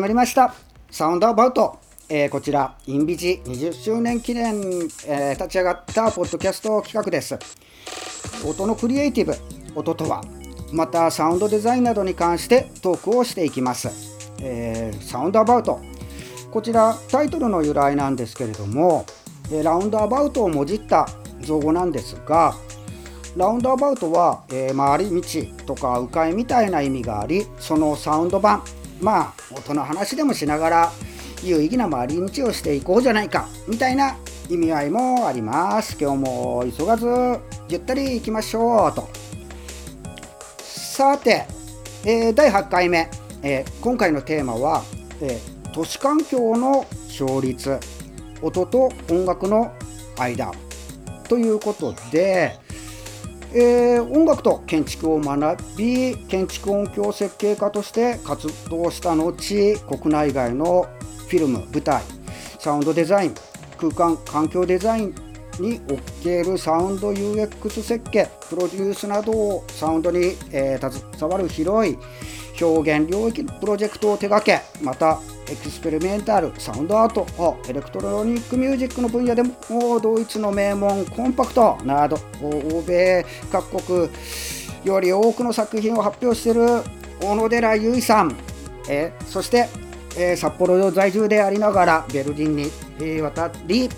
始まりました。サウンドアバウト、えー、こちらインビジ20周年記念、えー、立ち上がったポッドキャスト企画です。音のクリエイティブ音とはまたサウンドデザインなどに関してトークをしていきます、えー、サウンドアバウト。こちらタイトルの由来なんですけれどもラウンドアバウトをもじった造語なんですがラウンドアバウトは、えー、回り道とか迂回みたいな意味がありそのサウンド版まあ音の話でもしながら有意義な回り道をしていこうじゃないかみたいな意味合いもあります。今日も急がずゆったり行きましょうと。さて、えー、第8回目、えー、今回のテーマは、えー、都市環境の勝率音と音楽の間ということで、えー、音楽と建築を学び建築音響設計家として活動した後国内外のフィルム舞台サウンドデザイン空間環境デザインにおけるサウンド UX 設計プロデュースなどをサウンドに、えー、携わる広い表現領域のプロジェクトを手掛けまたエクスペリメンタルサウンドアートエレクトロニックミュージックの分野でもドイツの名門コンパクトなど欧米各国より多くの作品を発表している小野寺優衣さん、えそして、え札幌在住でありながらベルリンに、え渡り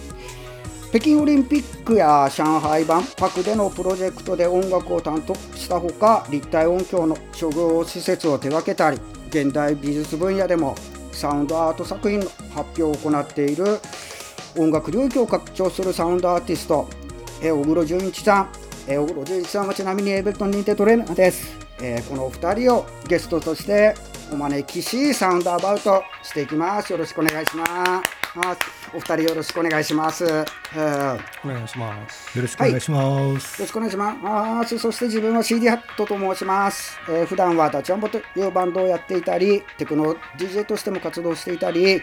北京オリンピックや上海版パクでのプロジェクトで音楽を担当したほか立体音響の商業施設を手掛けたり現代美術分野でもサウンドアート作品の発表を行っている音楽領域を拡張するサウンドアーティスト小黒純一さん小黒純一さんはちなみにエイベルトン認定トレーナーです、えこのお二人をゲストとしてお招きしサウンドアバウトしていきます。よろしくお願いします。お二人よろしくお願いします。お願いします。よろしくお願いします。はい、よろしくお願いします。そして自分は CD ハットと申します。えー、普段はダチャンボというバンドをやっていたり、テクノ DJ としても活動していたり、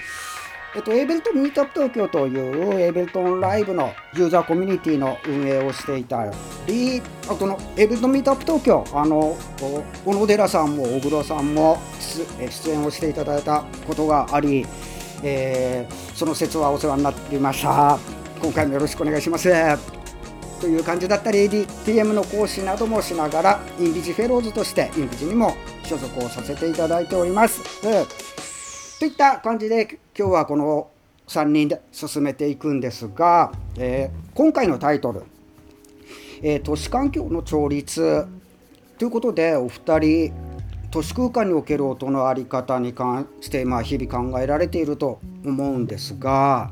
えっと、 Ableton Meetup Tokyo という Ableton Live のユーザーコミュニティの運営をしていたり、あとの Ableton Meetup Tokyo、あの、小野寺さんも小黒さんも出演をしていただいたことがあり、えー、その節はお世話になりました。今回もよろしくお願いします。という感じだったり ADTM の講師などもしながらインビジフェローズとしてインビジにも所属をさせていただいております、といった感じで今日はこの3人で進めていくんですが、えー、今回のタイトル、えー、都市環境の調律。ということでお二人都市空間における音の在り方に関して、まあ、日々考えられていると思うんですが、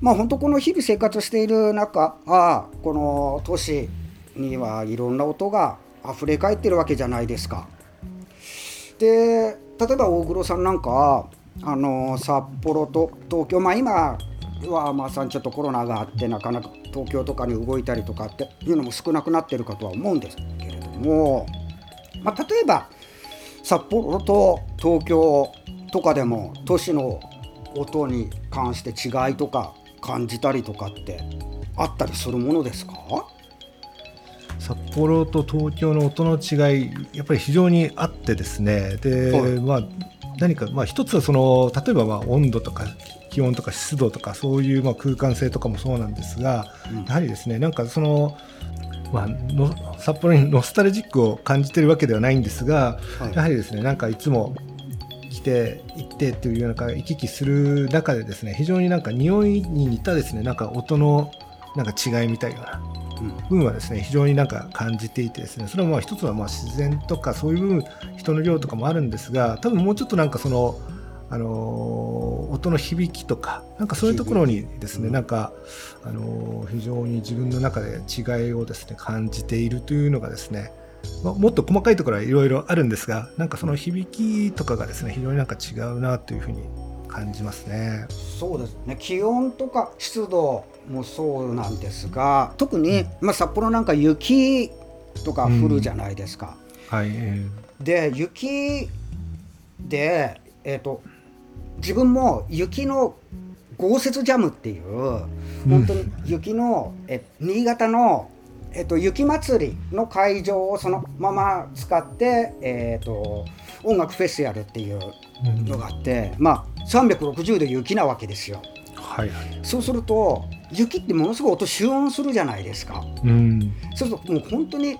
まあ、本当この日々生活している中あこの都市にはいろんな音が溢れ返ってるわけじゃないですか。で例えば大黒さんなんかあの札幌と東京まあ今はまさにちょっとコロナがあってなかなか東京とかに動いたりとかっていうのも少なくなってるかとは思うんですけれども、まあ、例えば札幌と東京とかでも都市の音に関して違いとか感じたりとかってあったりするものですか？札幌と東京の音の違いやっぱり非常にあってですね。で、はい、まあ何かまあ一つはその例えばまあ温度とか気温とか湿度とかそういうまあ空間性とかもそうなんですが、うん、やはりですねなんかそのまあ、の札幌にノスタルジックを感じてるわけではないんですが、はい、やはりですねなんかいつも来て行ってっていうような行き来する中でですね非常になんか匂いに似たですねなんか音のなんか違いみたいな部分はですね非常になんか感じていてですねそれはまあ一つはまあ自然とかそういう部分人の量とかもあるんですが多分もうちょっとなんかそのあの音の響きとかなんかそういうところにですねなんかあの非常に自分の中で違いをですね感じているというのがですねまもっと細かいところはいろいろあるんですがなんかその響きとかがですね非常になんか違うなというふうに感じますね。そうですね。気温とか湿度もそうなんですが特に、まあ、札幌なんか雪とか降るじゃないですか。うん、はい、で雪で、えーと自分も雪の豪雪ジャムっていう本当に雪の、え新潟の、えっと、雪まつりの会場をそのまま使って、えっと、音楽フェスやるっていうのがあって、まあ360度雪なわけですよはいはい。そうすると雪ってものすごい音集音するじゃないですかうん。そうするともう本当に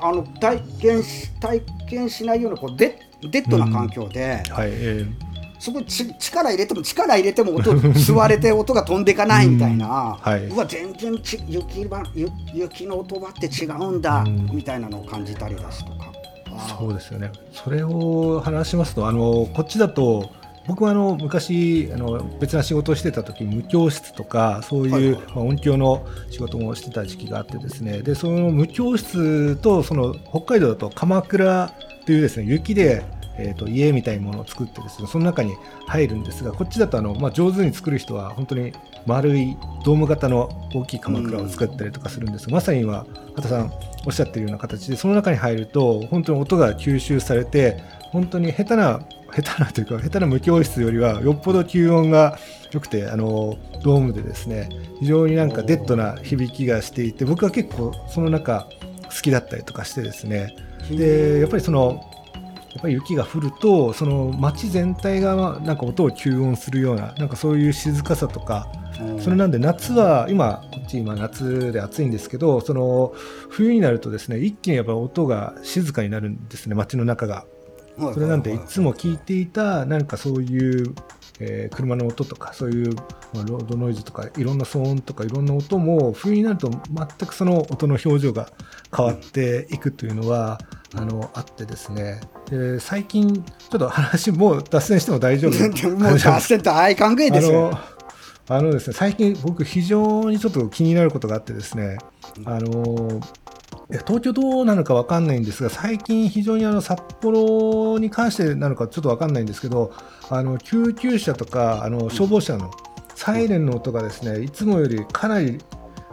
あの体験し体験しないようなこうデデッドな環境で、はい。えそこにち力入れても力入れても音吸われて音が飛んでいかないみたいな、うんはいうわ全然ち雪ばゆ雪の音場って違うんだ、うんみたいなのを感じたりですとか。ーそうですよね。それを話しますと、あのこっちだと。僕はあの昔あの別な仕事をしてた時無教室とかそういう、まあ音響の仕事もしてた時期があってですねでその無教室とその北海道だと鎌倉というですね雪で、えー、と家みたいなものを作ってですねその中に入るんですがこっちだとあの、まあ、上手に作る人は本当に丸いドーム型の大きい鎌倉を作ったりとかするんです。が、まさに今畑さんおっしゃってるような形でその中に入ると本当に音が吸収されて本当に下手な下手な というか下手な無教室よりはよっぽど吸音が良くてあのドームでですね非常になんかデッドな響きがしていて僕は結構その中好きだったりとかしてですね。でやっぱりそのやっぱり雪が降るとその街全体がなんか音を吸音するようななんかそういう静かさとかそれなんで夏は今こっち今夏で暑いんですけどその冬になるとですね一気にやっぱ音が静かになるんですね街の中が。それなんでいつも聞いていたなんかそういう、えー車の音とかそういう、まあ、ロードノイズとかいろんな騒音とかいろんな音も冬になると全くその音の表情が変わっていくというのは、あのあってですねで最近ちょっと話もう脱線しても大丈夫 もう脱線ですよ。のあのですね最近僕非常にちょっと気になることがあってですねあの東京どうなのかわかんないんですが最近非常にあの札幌に関してなのかちょっとわかんないんですけどあの救急車とかあの消防車のサイレンの音がですねいつもよりかなり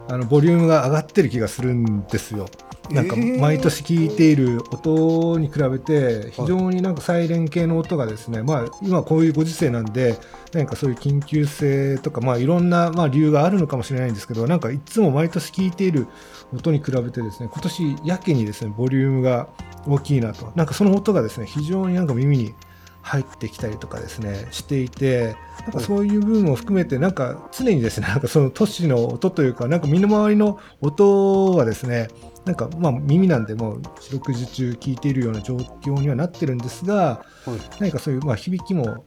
あのボリュームが上がってる気がするんですよ。なんか毎年聞いている音に比べて非常になんかサイレン系の音がですね、まあ今こういうご時世なんで何かそういう緊急性とかまあいろんなまあ理由があるのかもしれないんですけどなんかいつも毎年聞いている音に比べてですね今年やけにですねボリュームが大きいなと。なんかその音がですね非常になんか耳に入ってきたりとかですねしていてなんかそういう部分も含めてなんか常にですねなんかその都市の音というかなんか身の回りの音はですねなんかまあ耳なんでもう四六時中聞いているような状況にはなってるんですがはい。何かそういうまあ響きも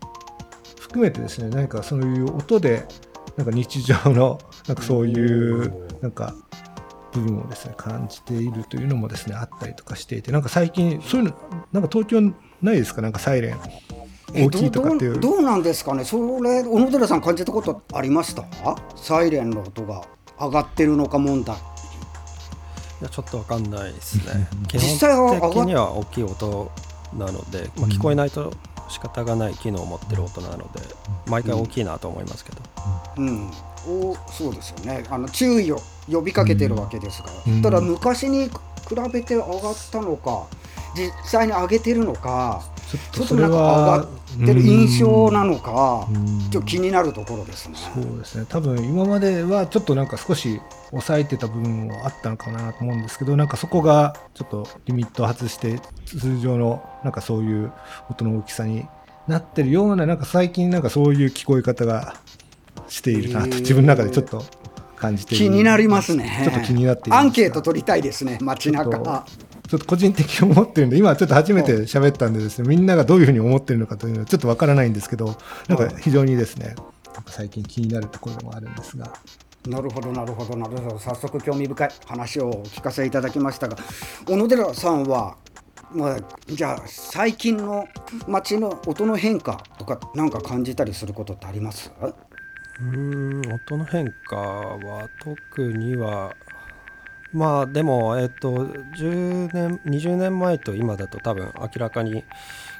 含めてですね何かそういう音でなんか日常のなんかそういうなんか部分をですね感じているというのもですねあったりとかしていてなんか最近そういうのなんか東京ないですか？なんかサイレン。え大きいとかっていう。どうどうなんですかね、それ、小野寺さん、感じたことありました？サイレンの音が上がってるのか問題。いやちょっとわかんないですね。基本的には大きい音なので、まあ、聞こえないと仕方がない機能を持ってる音なので、毎回大きいなと思いますけど。うん、おそうですよね。あの注意を呼びかけてるわけですから、うん。ただ昔に比べて上がったのか実際に上げてるのかちょっととそれなんか上がはってる印象なのかうんちょっと気になるところですね。そうですね多分今まではちょっとなんか少し抑えてた部分もあったのかなと思うんですけどなんかそこがちょっとリミットを外して通常のなんかそういう音の大きさになってるようななんか最近なんかそういう聞こえ方がしているなと自分の中でちょっと感じて気になりますね。ちょっと気になってアンケート取りたいですね、街中。ちょっちょっと個人的に思ってるんで今ちょっと初めて喋ったんでですねみんながどういうふうに思ってるのかというのはちょっとわからないんですけどなんか非常にですねなんか最近気になるところでもあるんですが。なるほど、なるほど、なるほど。早速興味深い話をお聞かせいただきましたが、小野寺さんは、まあ、じゃあ最近の街の音の変化とかなんか感じたりすることってあります？うーん音の変化は特にはまあでもえっ、と10年20年前と今だと多分明らかに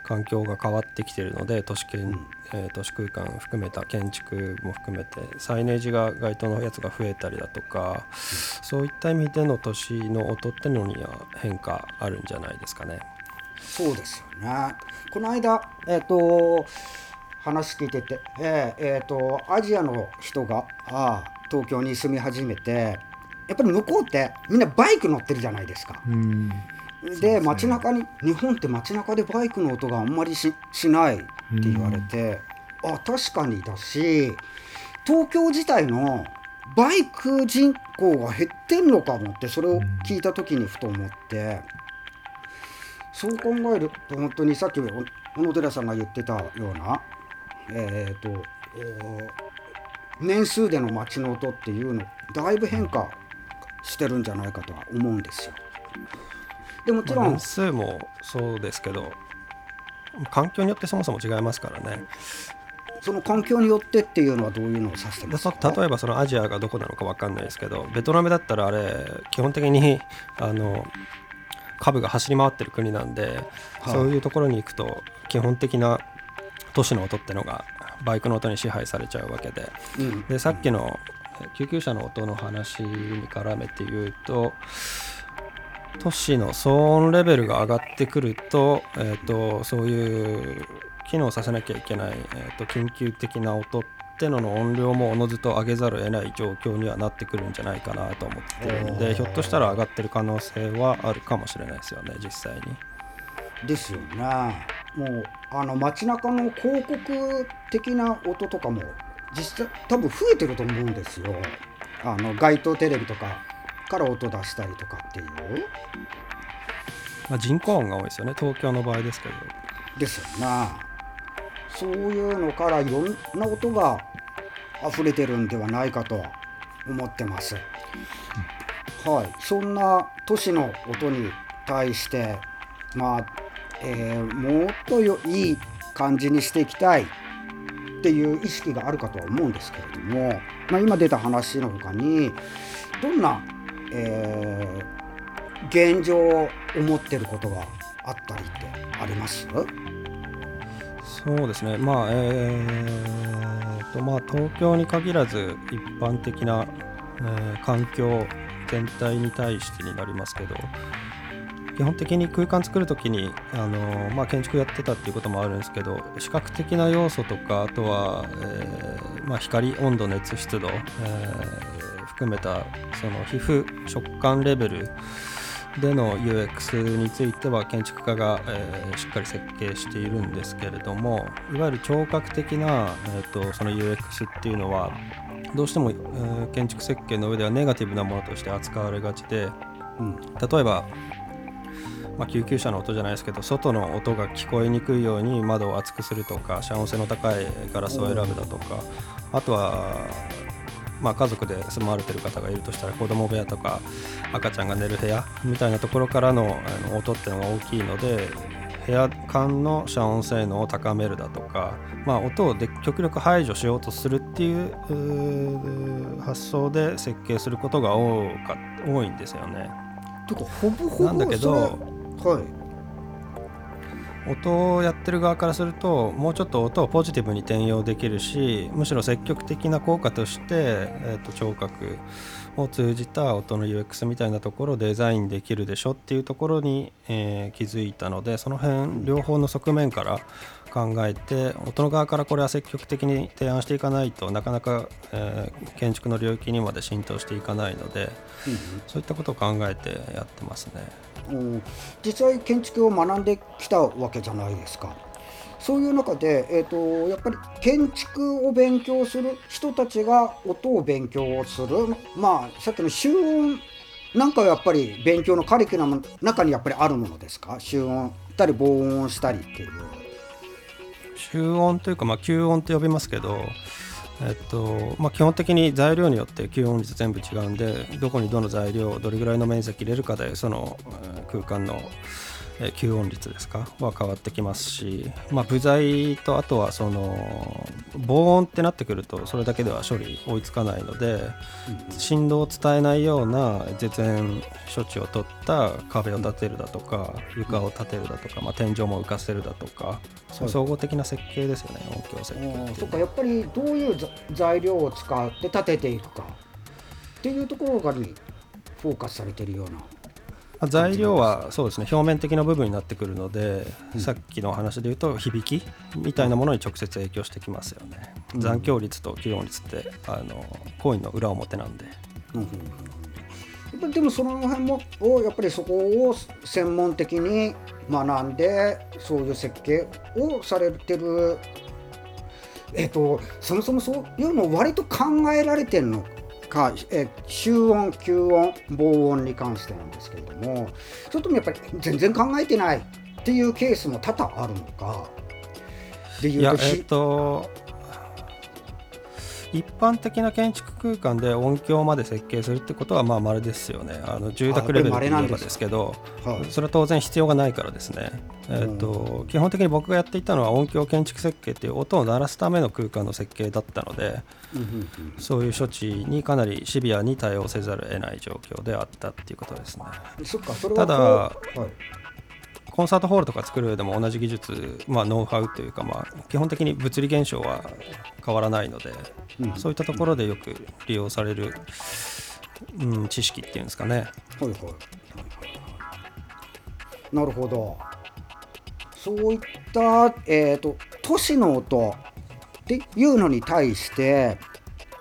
環境が変わってきてるので都市圏、えー都市空間含めた建築も含めてサイネージが街灯のやつが増えたりだとか、そういった意味での都市の音ってのには変化あるんじゃないですかね。そうですよね。この間、えっ、と、話聞いてて、えーえーと、アジアの人があー東京に住み始めて、やっぱり向こうってみんなバイク乗ってるじゃないですか。うん。で街中に日本って街中でバイクの音があんまりししないって言われて、あ確かにだし東京自体のバイク人口が減ってんのかもってそれを聞いた時にふと思って、そう考えると本当にさっき小野寺さんが言ってたようなえっ、とお年数での街の音っていうのだいぶ変化してるんじゃないかとは思うんですよ。でもちろん、まあ年数もそうですけど環境によってそもそも違いますからね。その環境によってっていうのはどういうのを指してでますか？そ例えばそのアジアがどこなのか分かんないですけどベトナムだったらあれ基本的にあの株が走り回ってる国なんで、はい。そういうところに行くと基本的な都市の音ってのがバイクの音に支配されちゃうわけで。うん。でさっきのえ救急車の音の話に絡めて言うと都市の騒音レベルが上がってくると,、えー、とそういう機能させなきゃいけない、えー、と緊急的な音ってのの音量もおのずと上げざるを得ない状況にはなってくるんじゃないかなと思ってるのでひょっとしたら上がってる可能性はあるかもしれないですよね実際に。ですよねもうあの街中の広告的な音とかも実際多分増えてると思うんですよ。あの街頭テレビとかから音出したりとかっていう。まあ、人工音が多いですよね。東京の場合ですけど。ですよねそういうのからいろんな音が溢れてるんではないかとは思ってます、はい。そんな都市の音に対してまあ、えーもっとよいい感じにしていきたいっていう意識があるかとは思うんですけれども、まあ、今出た話の他にどんな、えー現状を思ってることがあったりってあります？そうですね、まあ、えーと、まあ、東京に限らず、一般的な、えー環境全体に対してになりますけど、基本的に空間作るときに、あのまあ、建築やってたっていうこともあるんですけど、視覚的な要素とか、あとは、えーまあ、光、温度、熱、湿度、えー含めたその皮膚、食感レベル、での UX については建築家が、えーしっかり設計しているんですけれどもいわゆる聴覚的な、えー、とその UX っていうのはどうしても、えー建築設計の上ではネガティブなものとして扱われがちでうん。例えば、まあ、救急車の音じゃないですけど外の音が聞こえにくいように窓を厚くするとか遮音性の高いガラスを選ぶだとかあとは、まあ、家族で住まわれてる方がいるとしたら子供部屋とか赤ちゃんが寝る部屋みたいなところからのあの音っていうのが大きいので部屋間の遮音性能を高めるだとか、まあ、音をで極力排除しようとするっていう発想で設計することが多か多いんですよね。てかほぼほぼなんだけどはい音をやってる側からするともうちょっと音をポジティブに転用できるしむしろ積極的な効果として、えー、と聴覚を通じた音の UX みたいなところをデザインできるでしょっていうところに、えー気づいたのでその辺両方の側面から考えて音の側からこれは積極的に提案していかないとなかなか、えー建築の領域にまで浸透していかないのでそういったことを考えてやってますね。うん実際建築を学んできたわけじゃないですか。そういう中で、えー、とやっぱり建築を勉強する人たちが音を勉強するまあさっきの集音なんかはやっぱり勉強のカリキュラムの中にやっぱりあるものですか？集音したり防音したりっていう。集音というか、まあ、吸音と呼びますけど、えっとまあ、基本的に材料によって吸音率全部違うんでどこにどの材料をどれぐらいの面積入れるかでその空間の吸音率ですか？は変わってきますし、まあ、部材とあとはその防音ってなってくるとそれだけでは処理追いつかないので振動を伝えないような絶縁処置を取った壁を建てるだとか床を建てるだとか、まあ、天井も浮かせるだとか総合的な設計ですよね音響設計っていうそっかやっぱりどういうざ材料を使って建てていくかっていうところがにフォーカスされてるような。まあ材料はそうですね表面的な部分になってくるので、さっきの話で言うと響きみたいなものに直接影響してきますよね、残響率と吸音率ってあのコインの裏表なんで。うん。うんでもその辺もをやっぱりそこを専門的に学んでそういう設計をされてる。えっ、とそもそもそういうの割と考えられてるのか、えー、集音吸音防音に関してなんですけれどもそれともやっぱり全然考えてないっていうケースも多々あるのかでいうとえっ、と一般的な建築空間で音響まで設計するってことはまあ稀ですよね。あの住宅レベルで言えばですけどそれは当然必要がないからですね、えーと基本的に僕がやっていたのは音響建築設計っていう音を鳴らすための空間の設計だったので、そういう処置にかなりシビアに対応せざるを得ない状況であったっていうことですね。ただ、はいコンサートホールとか作る上でも同じ技術、まあ、ノウハウというか、まあ、基本的に物理現象は変わらないので、うん、そういったところでよく利用される、うん、知識っていうんですかね。はいはい、なるほど。そういった、えーと、都市の音っていうのに対して、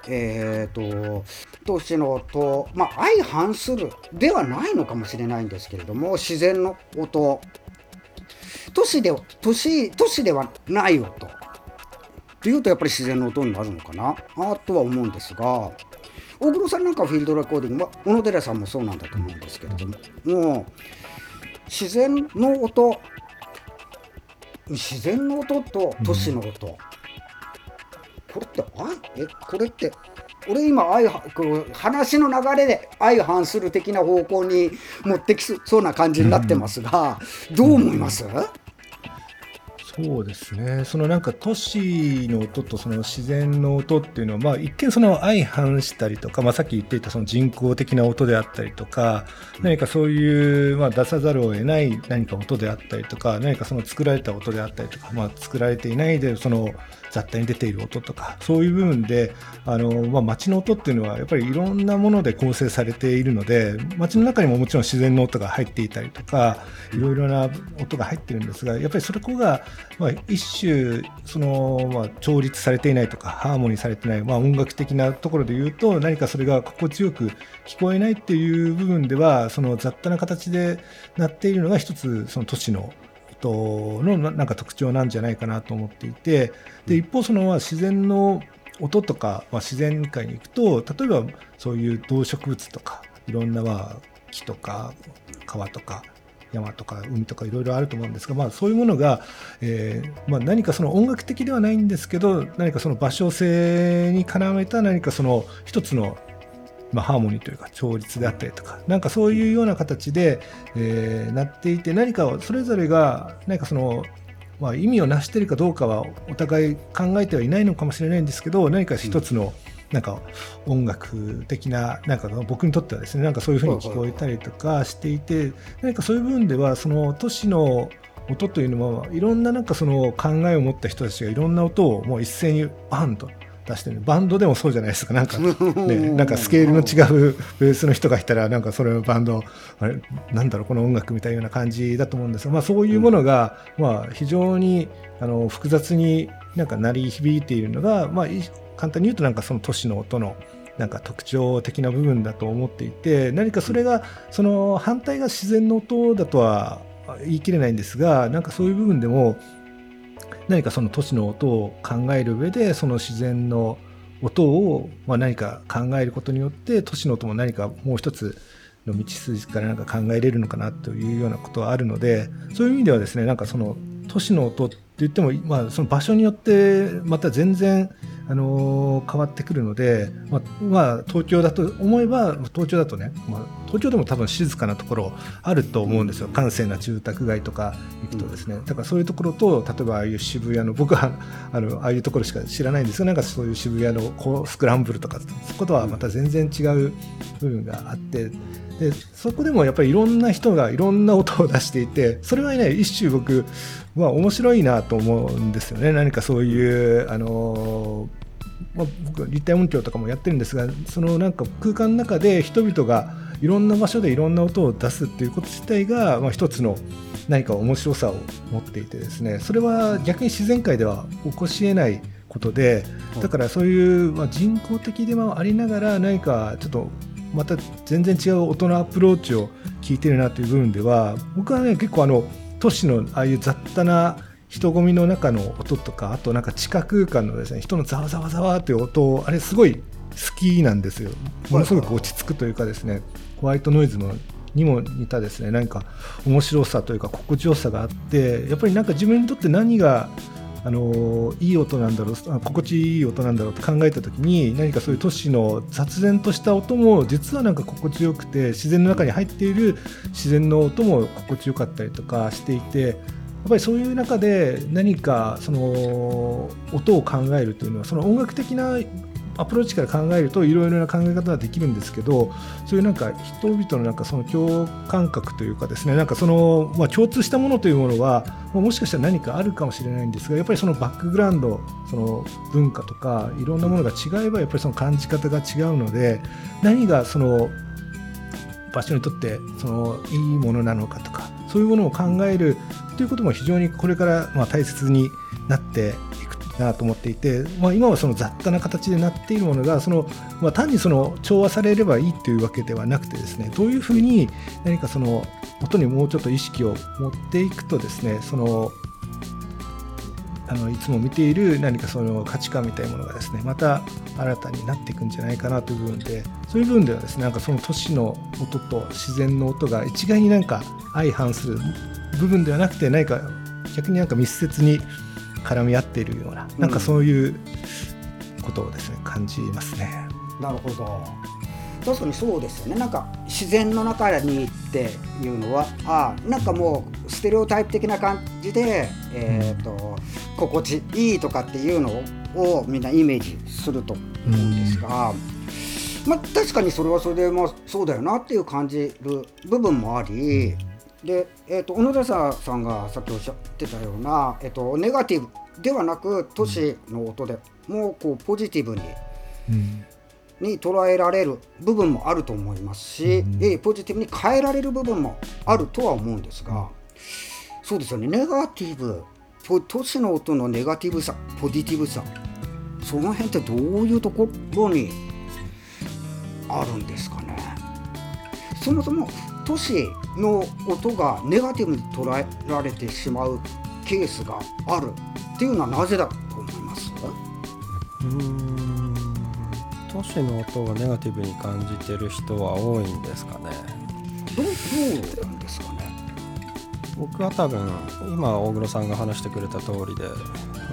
えーと、都市の音、まあ、相反するではないのかもしれないんですけれども自然の音都市で都市都市ではない音っていうとやっぱり自然の音になるのかな。あとは思うんですが大黒さんなんかフィールドレコーディングは小野寺さんもそうなんだと思うんですけれどももう自然の音自然の音と都市の音、うん、これってあえこれって俺今相こう話の流れで相反する的な方向に持ってきそうな感じになってますが、うん、どう思います、うんそうですね、そのなんか都市の音とその自然の音っていうのは、まあ、一見その相反したりとか、まあ、さっき言っていたその人工的な音であったりとか、何かそういう、まあ、出さざるを得ない何か音であったりとか、何かその作られた音であったりとか、まあ、作られていないで、その雑多に出ている音とかそういう部分であの、まあ、街の音っていうのはやっぱりいろんなもので構成されているので街の中にももちろん自然の音が入っていたりとかいろいろな音が入ってるんですがやっぱりそれこが、まあ、一種その、まあ、調律されていないとかハーモニーされてない、まあ、音楽的なところで言うと何かそれが心地よく聞こえないっていう部分ではその雑多な形でなっているのが一つその都市の音のなんか特徴なんじゃないかなと思っていてで一方その自然の音とか、まあ、自然界に行くと例えばそういう動植物とかいろんなまあ木とか川とか山とか海とかいろいろあると思うんですが、まあ、そういうものが、えーまあ、何かその音楽的ではないんですけど何かその場所性に絡めた何かその一つのまあ、ハーモニーというか調律であったりとかなんかそういうような形で、えー、なっていて何かそれぞれが何かその、まあ、意味を成しているかどうかはお互い考えてはいないのかもしれないんですけど何か一つの、なんか音楽的ななんか僕にとってはですねなんかそういうふうに聞こえたりとかしていて何かそういう部分ではその都市の音というのはいろんななんかその考えを持った人たちがいろんな音をもう一斉にバンと出してる。バンドでもそうじゃないですか。なんか、ね、なんかスケールの違うベースの人がいたらなんかそれをバンドあれなんだろうこの音楽みたいな感じだと思うんですが、まあ、そういうものが、まあ、非常にあの複雑になんか鳴り響いているのが、まあ、簡単に言うとなんかその都市の音のなんか特徴的な部分だと思っていて何かそれがその反対が自然の音だとは言い切れないんですがなんかそういう部分でも何かその都市の音を考える上でその自然の音をま何か考えることによって都市の音も何かもう一つの道筋からなんか考えれるのかなというようなことはあるのでそういう意味ではですねなんかその都市の音って言っても、まあ、その場所によってまた全然あのー、変わってくるので、まあ、まあ、東京だと思えば東京だとね、まあ、東京でも多分静かなところあると思うんですよ閑静な住宅街とか行くとですねだからそういうところと例えばああいう渋谷の僕はあのああいうところしか知らないんですがなんかそういう渋谷のこうスクランブルとかそことはまた全然違う部分があって。でそこでもやっぱりいろんな人がいろんな音を出していてそれはね一種僕は面白いなと思うんですよね。何かそういうあのまあ、僕立体音響とかもやってるんですがそのなんか空間の中で人々がいろんな場所でいろんな音を出すっていうこと自体が、まあ、一つの何か面白さを持っていてですね。それは逆に自然界では起こしえないことでだからそういう、まあ、人工的でもありながら何かちょっとまた全然違う音のアプローチを聞いてるなという部分では僕はね結構あの都市のああいう雑多な人混みの中の音とかあとなんか地下空間のですね人のざわざわざわっていう音あれすごい好きなんですよ。ものすごく落ち着くというかですねホワイトノイズのにも似たですね何か面白さというか心地よさがあってやっぱりなんか自分にとって何があのいい音なんだろう心地いい音なんだろうって考えた時に何かそういう都市の雑然とした音も実はなんか心地よくて自然の中に入っている自然の音も心地よかったりとかしていてやっぱりそういう中で何かその音を考えるというのはその音楽的なアプローチから考えるといろいろな考え方ができるんですけどそういうなんか人々のなんかその共感覚というかですねなんかその、まあ、共通したものというものはまもしかしたら何かあるかもしれないんですがやっぱりそのバックグラウンドその文化とかいろんなものが違えばやっぱりその感じ方が違うので何がその場所にとってそのいいものなのかとかそういうものを考えるということも非常にこれからまあ大切になっていくなと思っていて、まあ、今はその雑多な形でなっているものがその、まあ、単にその調和されればいいというわけではなくてですねどういうふうに何かその音にもうちょっと意識を持っていくとですねそのあのいつも見ている何かその価値観みたいなものがですねまた新たになっていくんじゃないかなという部分でそういう部分ではですねなんかその都市の音と自然の音が一概になんか相反する部分ではなくて何か逆になんか密接に絡み合っているような、なんかそういうことをですね感じますね。なるほど。確かにそうですよね。なんか自然の中にっていうのはあなんかもうステレオタイプ的な感じで、えーと、心地いいとかっていうのをみんなイメージすると思うんですが、まあ、確かにそれはそれで、まあ、そうだよなっていう感じる部分もあり。で、えーと、小野田さんがさっきおっしゃってたような、えーと、ネガティブではなく都市の音でもうこうポジティブに、うん、に捉えられる部分もあると思いますし、うん、ポジティブに変えられる部分もあるとは思うんですが、そうですよね。ネガティブ都市の音のネガティブさポジティブさその辺ってどういうところにあるんですかね。そもそも都市の音がネガティブに捉えられてしまうケースがあるっていうのはなぜだと思います？うん都市の音がネガティブに感じてる人は多いんですかね。どうどうなんですかね？僕は多分今大黒さんが話してくれた通りで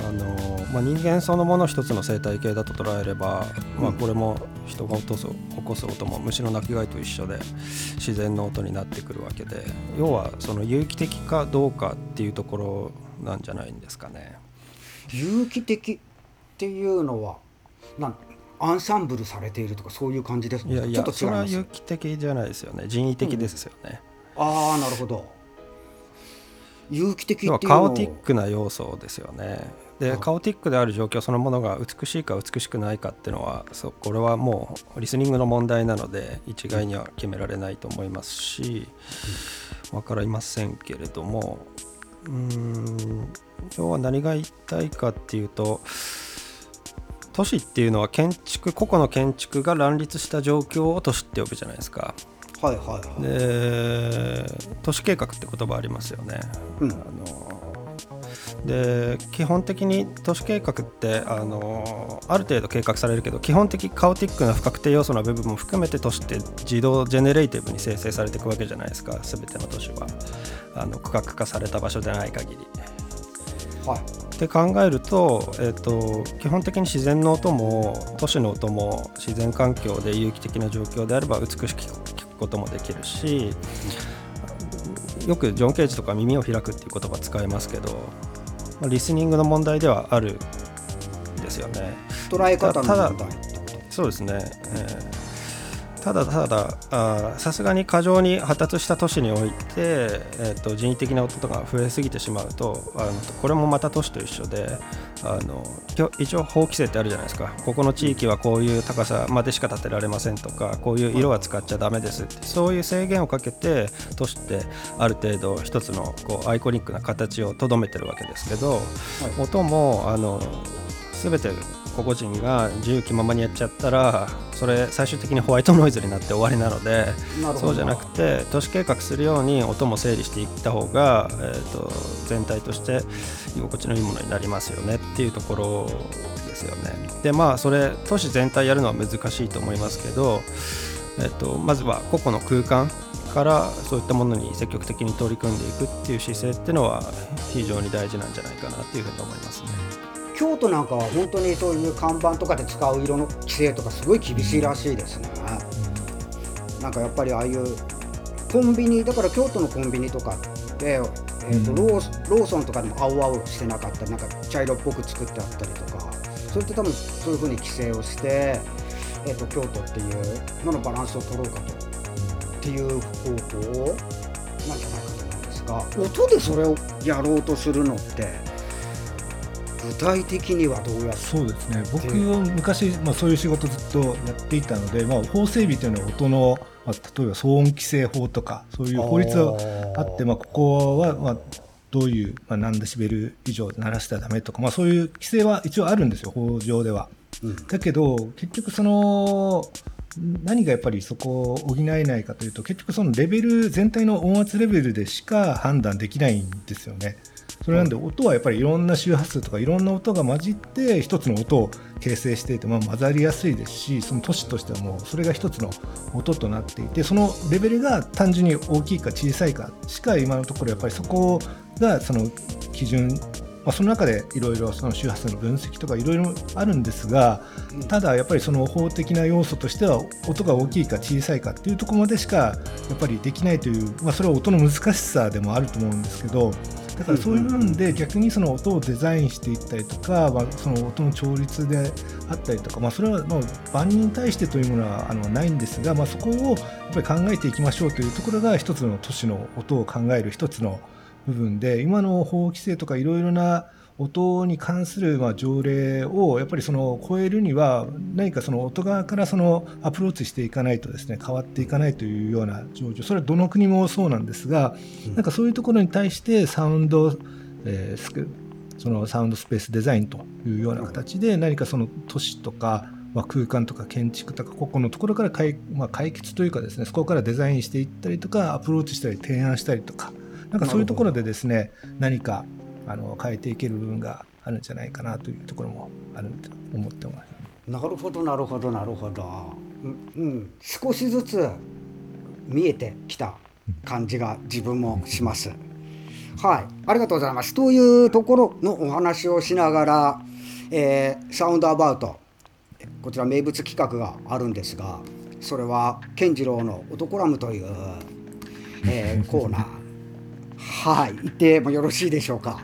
あの、まあ、人間そのもの一つの生態系だと捉えれば、まあ、これも人が落とす起こす音も虫の鳴き声と一緒で自然の音になってくるわけで要はその有機的かどうかっていうところなんじゃないんですかね。有機的っていうのはなんアンサンブルされているとかそういう感じですいやいやそれは有機的じゃないですよね人為的ですよね。うん、ああなるほど。有機的っていうのはカオティックな要素ですよね。でカオティックである状況そのものが美しいか美しくないかっていうのはそうこれはもうリスニングの問題なので一概には決められないと思いますし分かりませんけれどもうん要は何が言いたいかっていうと都市っていうのは建築個々の建築が乱立した状況を都市って呼ぶじゃないですか。はいはいはい、で都市計画って言葉ありますよね。うん、あので基本的に都市計画ってあのある程度計画されるけど基本的カオティックな不確定要素の部分も含めて都市って自動ジェネレーティブに生成されていくわけじゃないですか。全ての都市は。あの区画化された場所でない限り。はい、って考えると,、えーと、基本的に自然の音も都市の音も自然環境で有機的な状況であれば美しく聞くこともできるしよくジョン・ケージとか耳を開くっていう言葉使いますけどまあ、リスニングの問題ではあるんですよね。捉え方の問題。そうですね、えー、ただたださすがに過剰に発達した都市において、えーと、人為的な音が増えすぎてしまうとあのこれもまた都市と一緒であの一応法規制ってあるじゃないですか。ここの地域はこういう高さまでしか建てられませんとかこういう色は使っちゃだめですってそういう制限をかけて都市ってある程度一つのこうアイコニックな形をとどめてるわけですけど、はい、音もあの全て個々人が自由気ままにやっちゃったらそれ最終的にホワイトノイズになって終わりなのでそうじゃなくて都市計画するように音も整理していった方が、えー、と全体として居心地のいいものになりますよねっていうところですよね。でまあそれ都市全体やるのは難しいと思いますけど、えー、とまずは個々の空間からそういったものに積極的に取り組んでいくっていう姿勢っていうのは非常に大事なんじゃないかなっていうふうに思いますね。京都なんかは本当にそういう看板とかで使う色の規制とかすごい厳しいらしいですね。なんかやっぱりああいうコンビニだから京都のコンビニとかって、えーとローローソンとかでも青々してなかったりなんか茶色っぽく作ってあったりとかそれって多分そういうふうに規制をして、えー、と京都っていうののバランスを取ろうかとっていう方法なんじゃないかと思うんですが音でそれをやろうとするのって具体的にはどうやって？そうですね僕は昔、まあ、そういう仕事ずっとやっていたので、まあ、法整備というのは音の、まあ、例えば騒音規制法とかそういう法律があってまあ、ここは、まあ、どういう、まあ、何デシベル以上鳴らしたらダメとか、まあ、そういう規制は一応あるんですよ法上では。だけど結局その何がやっぱりそこを補えないかというと結局そのレベル全体の音圧レベルでしか判断できないんですよね。それなんで音はやっぱりいろんな周波数とかいろんな音が混じって一つの音を形成していて、まあ、混ざりやすいですしその都市としてはもうそれが一つの音となっていてそのレベルが単純に大きいか小さいかしか今のところやっぱりそこがその基準まあ、その中でいろいろその周波数の分析とかいろいろあるんですがただやっぱりその法的な要素としては音が大きいか小さいかっていうところまでしかやっぱりできないという、まあ、それは音の難しさでもあると思うんですけどだからそういう部分で逆にその音をデザインしていったりとか、まあ、その音の調律であったりとか、まあ、それはまあ万人に対してというものはあのないんですが、まあ、そこをやっぱり考えていきましょうというところが一つの都市の音を考える一つの部分で今の法規制とかいろいろな音に関するまあ条例をやっぱりその超えるには何かその音側からそのアプローチしていかないとですね変わっていかないというような状況。それはどの国もそうなんですが、なんかそういうところに対してサウンド、えースクそのサウンドスペースデザインというような形で何かその都市とかまあ、空間とか建築とか個々のところから解,、まあ、解決というかですねそこからデザインしていったりとかアプローチしたり提案したりとかなんかそういうところでですね何かあの変えていける部分があるんじゃないかなというところもあると思ってます。なるほどなるほどなるほど、うんうん、少しずつ見えてきた感じが自分もします。はい、ありがとうございます。というところのお話をしながら、えーサウンドアバウト。こちら名物企画があるんですがそれは健次郎の「男ラム」という、えーコーナー。はい。言ってもよろしいでしょうか？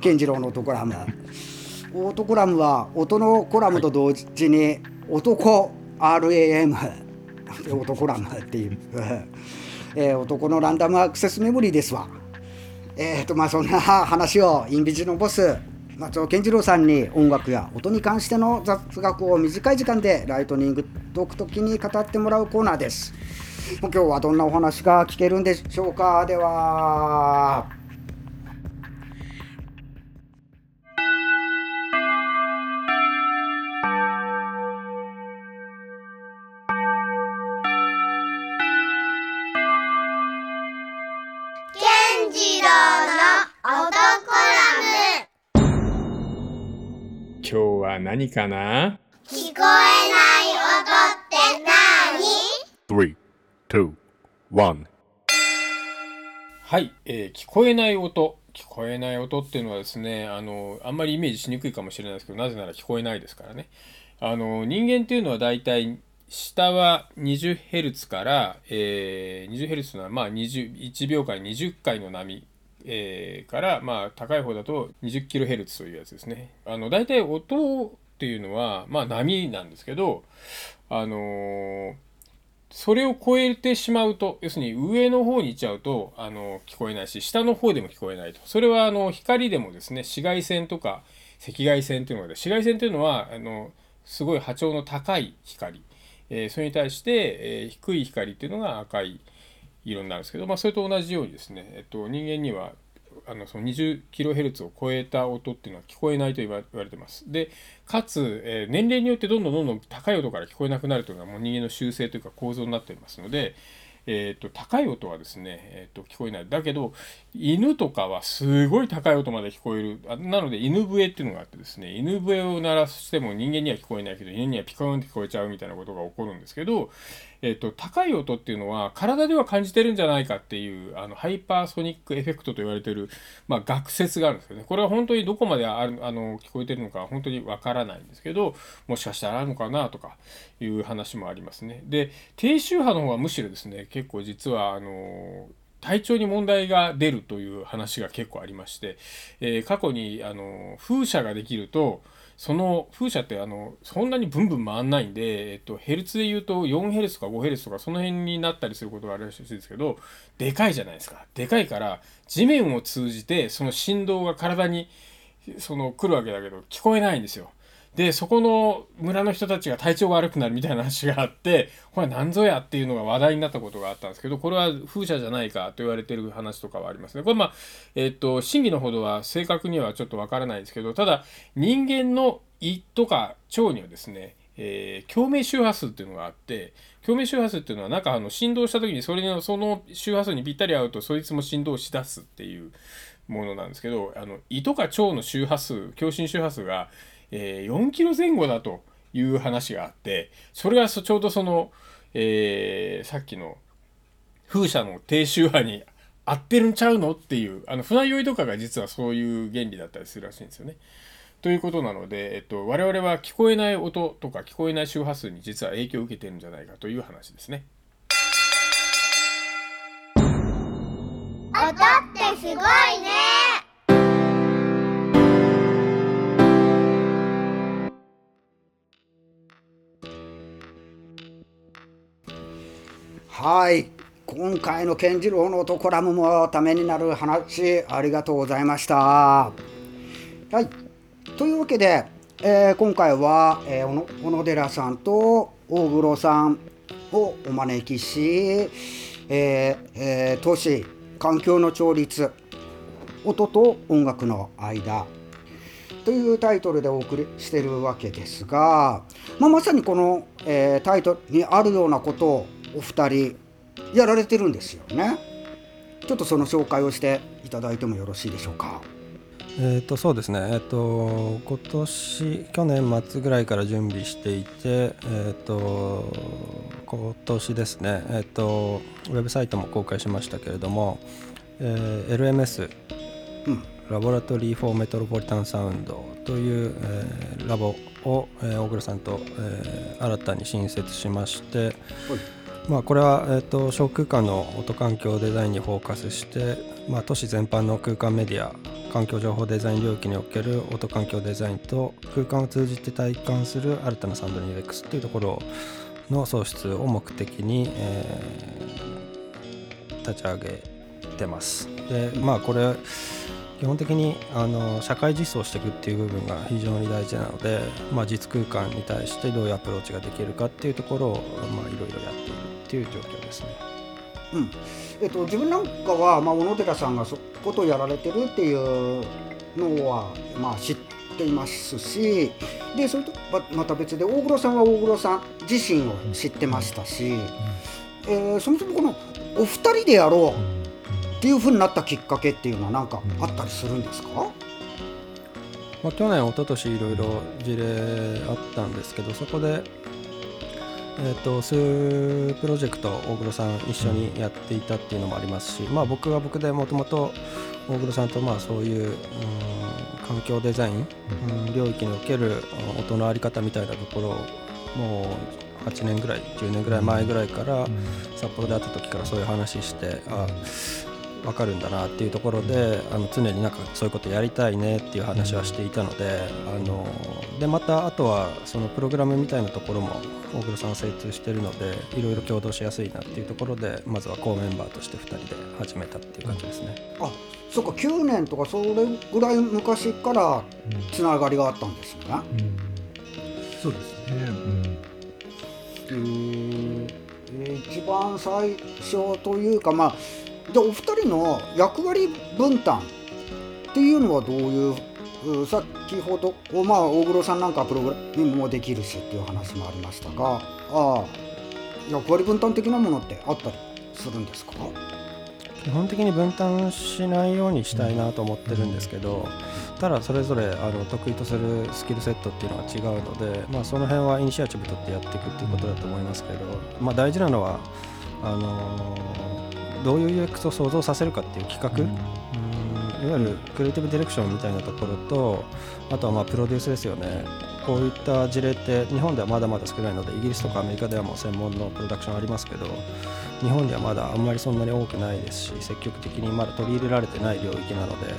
健次郎の男ラム男ラムは音のコラムと同時に男 RAM 男ラムっていう、えー男のランダムアクセスメモリーですわ。えーとまあそんな話をインビジのボス松尾健次郎さんに音楽や音に関しての雑学を短い時間でライトニングトーク時に語ってもらうコーナーです。今日はどんなお話が聞けるんでしょうか？では。は何かな？聞こえない音ってなに Three, two, one. はい、えー聞こえない音。聞こえない音っていうのはですねあのあんまりイメージしにくいかもしれないですけどなぜなら聞こえないですからね。あの人間っていうのはだいたい下は 20Hz から、えー、20Hz というのはまあ20 1秒間に20回の波えーから、まあ、高い方だと 20kHz というやつですね。あの大体音っていうのは、まあ、波なんですけど、あのーそれを超えてしまうと要するに上の方に行っちゃうとあの聞こえないし下の方でも聞こえないとそれはあの光でもですね紫外線とか赤外線というのが紫外線というのはあのすごい波長の高い光、えーそれに対して、えー低い光っていうのが赤い色になるんですけど、まあ、それと同じようにですね、えっと、人間にはあのその 20kHz を超えた音っていうのは聞こえないと言われてます。でかつ、えー年齢によってどんどんどんどん高い音から聞こえなくなるというのはもう人間の習性というか構造になっていますので、えー、と高い音はですね、えー、と聞こえないだけど犬とかはすごい高い音まで聞こえるなので犬笛っていうのがあってですね犬笛を鳴らしても人間には聞こえないけど犬にはピコーンって聞こえちゃうみたいなことが起こるんですけど、えー、と高い音っていうのは体では感じてるんじゃないかっていうあのハイパーソニックエフェクトと言われてる、まあ、学説があるんですよね。これは本当にどこまであるあの聞こえてるのか本当にわからないんですけどもしかしたらあるのかなとかいう話もありますね。で低周波の方はむしろですね結構実はあの体調に問題が出るという話が結構ありまして、えー過去にあの風車ができるとその風車ってあのそんなにブンブン回んないんで、えっと、ヘルツで言うと4ヘルツとか5ヘルツとかその辺になったりすることがあるらしいですけどでかいじゃないですかでかいから地面を通じてその振動が体にその来るわけだけど聞こえないんですよ。でそこの村の人たちが体調が悪くなるみたいな話があって これ何ぞやっていうのが話題になったことがあったんですけどこれは風車じゃないかと言われてる話とかはありますね。これまあえっと真偽のほどは正確にはちょっとわからないんですけどただ人間の胃とか腸にはですねえー共鳴周波数っていうのがあって共鳴周波数っていうのはなんかあの振動した時にそれのその周波数にぴったり合うとそいつも振動しだすっていうものなんですけどあの胃とか腸の周波数共振周波数が、えー4キロ前後だという話があってそれがちょうどその、えーさっきの風車の低周波に合ってるんちゃうのっていうあの船酔いとかが実はそういう原理だったりするらしいんですよね。ということなので、えっと、我々は聞こえない音とか聞こえない周波数に実は影響を受けてるんじゃないかという話ですね。はい。今回の健次郎の音コラムもためになる話ありがとうございました。はい。というわけで、えー今回は、えー小野小野寺さんと大黒さんをお招きし、えーえー都市環境の調律音と音楽の間というタイトルでお送りしてるわけですが、まあ、まさにこの、えータイトルにあるようなことをお二人やられてるんですよね。ちょっとその紹介をしていただいてもよろしいでしょうか。えー、とそうですね、えー、と今年去年末ぐらいから準備していて、えー、と今年ですね、えー、とウェブサイトも公開しましたけれども、えー LMS うんラボラトリー・フォー・メトロポリタン・サウンドという、えーラボを、えー大黒さんと、えー新たに新設しまして、まあ、これは、えー、と小空間の音環境デザインにフォーカスして、まあ、都市全般の空間メディア環境情報デザイン領域における音環境デザインと空間を通じて体感する新たなサウンドに UX というところの創出を目的に、えー立ち上げてます。でまあこれ基本的にあの社会実装していくっていう部分が非常に大事なので、まあ、実空間に対してどういうアプローチができるかっていうところをまあいろいろやっているっていう状況ですね。うん。えっと、自分なんかは、まあ、小野寺さんがそういうことをやられてるっていうのは、まあ、知っていますしでそれとままた別で大黒さんは大黒さん自身を知ってましたし、えーそもそもこのお二人でやろうっていうふうになったきっかけっていうのは何かあったりするんですか、まあ、去年、一昨年いろいろ事例あったんですけどそこで、えー、と数プロジェクト大黒さん一緒にやっていたっていうのもありますし、まあ、僕は僕でもともと大黒さんとまあそういう、うん環境デザイン、うん。領域におけるうん音のあり方みたいなところをもう8年ぐらい10年ぐらい前ぐらいから札幌で会った時からそういう話してあ分かるんだなっていうところであの常になんかそういうことやりたいねっていう話はしていたのであのでまたあとはそのプログラムみたいなところも大黒さん精通してるのでいろいろ共同しやすいなっていうところでまずはコーメンバーとして2人で始めたっていう感じですね。あそっか9年とかそれぐらい昔からつながりがあったんですよね。そうですね。うんえー一番最初というかまあじゃあお二人の役割分担っていうのはどういうう先ほどおまあ大黒さんなんかプログラミングもできるしっていう話もありましたがああ役割分担的なものってあったりするんですか？基本的に分担しないようにしたいなと思ってるんですけど、ただそれぞれあの得意とするスキルセットっていうのは違うので、まあ、その辺はイニシアチブ取ってやっていくっていうことだと思いますけど、まあ、大事なのはあのーどういう UX を想像させるかっていう企画、うん。いわゆるクリエイティブディレクションみたいなところとあとはまあプロデュースですよね。こういった事例って日本ではまだまだ少ないのでイギリスとかアメリカではもう専門のプロダクションありますけど日本ではまだあんまりそんなに多くないですし積極的にまだ取り入れられてない領域なので、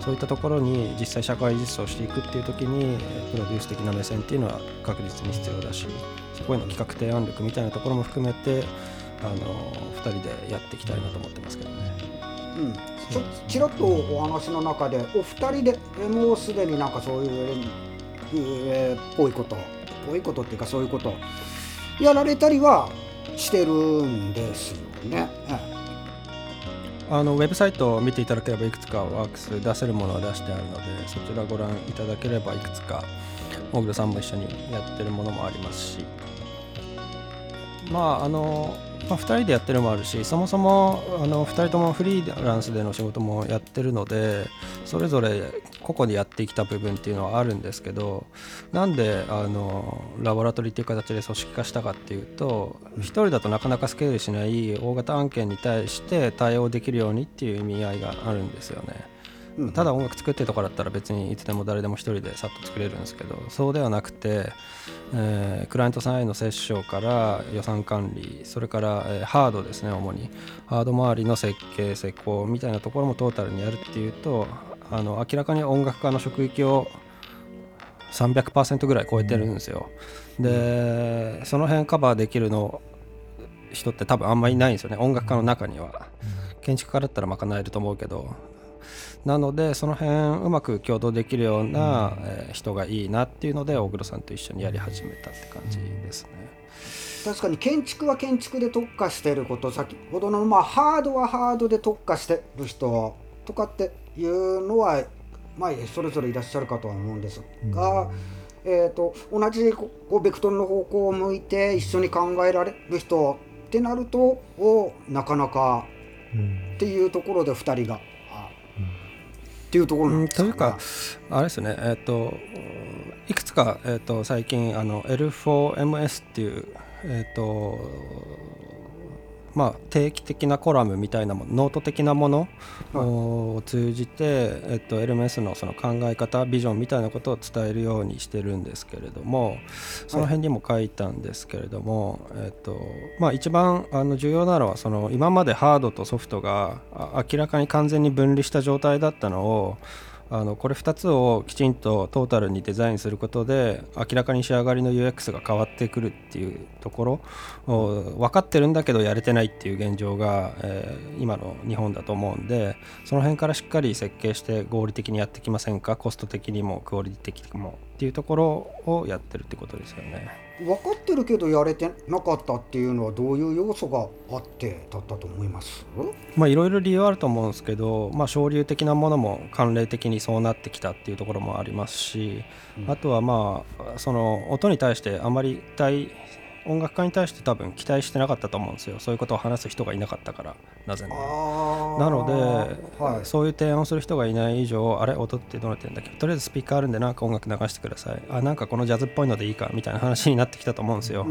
そういったところに実際社会実装していくっていう時にえープロデュース的な目線っていうのは確実に必要だしそこへの企画提案力みたいなところも含めてあの2人でやっていきたいなと思ってますけどね。うん、ちょちらっとお話の中でお二人でえもうすでになんかそういうえーぽいことぽいことっていうかそういうことやられたりはしてるんですよね。えあのウェブサイトを見ていただければいくつかワークス出せるものは出してあるのでそちらご覧いただければいくつかモグルさんも一緒にやってるものもありますしまああの、まあ、2人でやってるのもあるしそもそもあの2人ともフリーランスでの仕事もやってるのでそれぞれ個々でやってきた部分っていうのはあるんですけどなんであのラボラトリーっていう形で組織化したかっていうと1人だとなかなかスケールしない大型案件に対して対応できるようにっていう意味合いがあるんですよね。うんただ音楽作ってとかだったら別にいつでも誰でも一人でさっと作れるんですけどそうではなくて、えークライアントさんへの接触から予算管理それから、えーハードですね主にハード周りの設計施工みたいなところもトータルにやるっていうとあの明らかに音楽家の職域を300%ぐらい超えてるんですよ。でその辺カバーできるの人って多分あんまりいないんですよね音楽家の中には。建築家だったら賄えると思うけどなのでその辺うまく共同できるような、えー人がいいなっていうので大黒さんと一緒にやり始めたって感じですね。確かに建築は建築で特化してること先ほどのまあハードはハードで特化してる人とかっていうのはまあそれぞれいらっしゃるかとは思うんですが、えー、と同じこうベクトルの方向を向いて一緒に考えられる人ってなるとおなかなかっていうところで2人が、あっていうところなんですというかあれですね。えっ、といくつか、えー、と最近あの L4MS っていうえっ、とまあ、定期的なコラムみたいなものノート的なものを通じて、えっと、LMS のその考え方ビジョンみたいなことを伝えるようにしてるんですけれどもその辺にも書いたんですけれども、えっとまあ、一番あの重要なのはその今までハードとソフトがあ明らかに完全に分離した状態だったのをあのこれ2つをきちんとトータルにデザインすることで明らかに仕上がりの UX が変わってくるっていうところ分かってるんだけどやれてないっていう現状が、えー今の日本だと思うんでその辺からしっかり設計して合理的にやってきませんか？コスト的にもクオリティ的にも。っていうところをやってるってことですよね。分かってるけどやれてなかったっていうのはどういう要素があってだったと思います？まあいろいろ理由あると思うんですけど、まあ、省流的なものも慣例的にそうなってきたっていうところもありますし、あとはまあその音に対してあまり期待音楽家に対して多分期待してなかったと思うんですよ。そういうことを話す人がいなかったからなぜなら。あなので、はい、そういう提案をする人がいない以上あれ音ってどうなってるんだっけ？とりあえずスピーカーあるんでなんか音楽流してください。あなんかこのジャズっぽいのでいいかみたいな話になってきたと思うんですよ。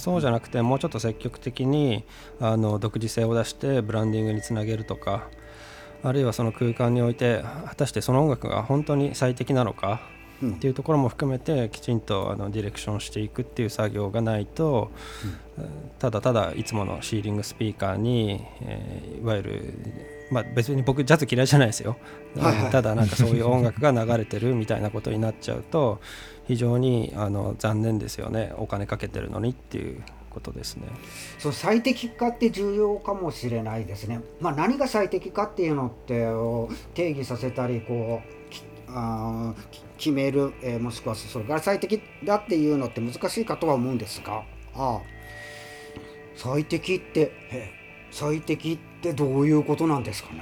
そうじゃなくてもうちょっと積極的にあの独自性を出してブランディングにつなげるとかあるいはその空間において果たしてその音楽が本当に最適なのかうんっていうところも含めてきちんとあのディレクションしていくっていう作業がないと、ただただいつものシーリングスピーカーに、えーいわゆる、まあ、別に僕ジャズ嫌いじゃないですよ、ただなんかそういう音楽が流れてるみたいなことになっちゃうと非常にあの残念ですよね。お金かけてるのにっていうことですね。そう最適化って重要かもしれないですね。まあ、何が最適かっていうのってを定義させたりこうきあ決める、えーもしくはそれから最適だっていうのって難しいかとは思うんですがああ最適ってえ最適ってどういうことなんですかね？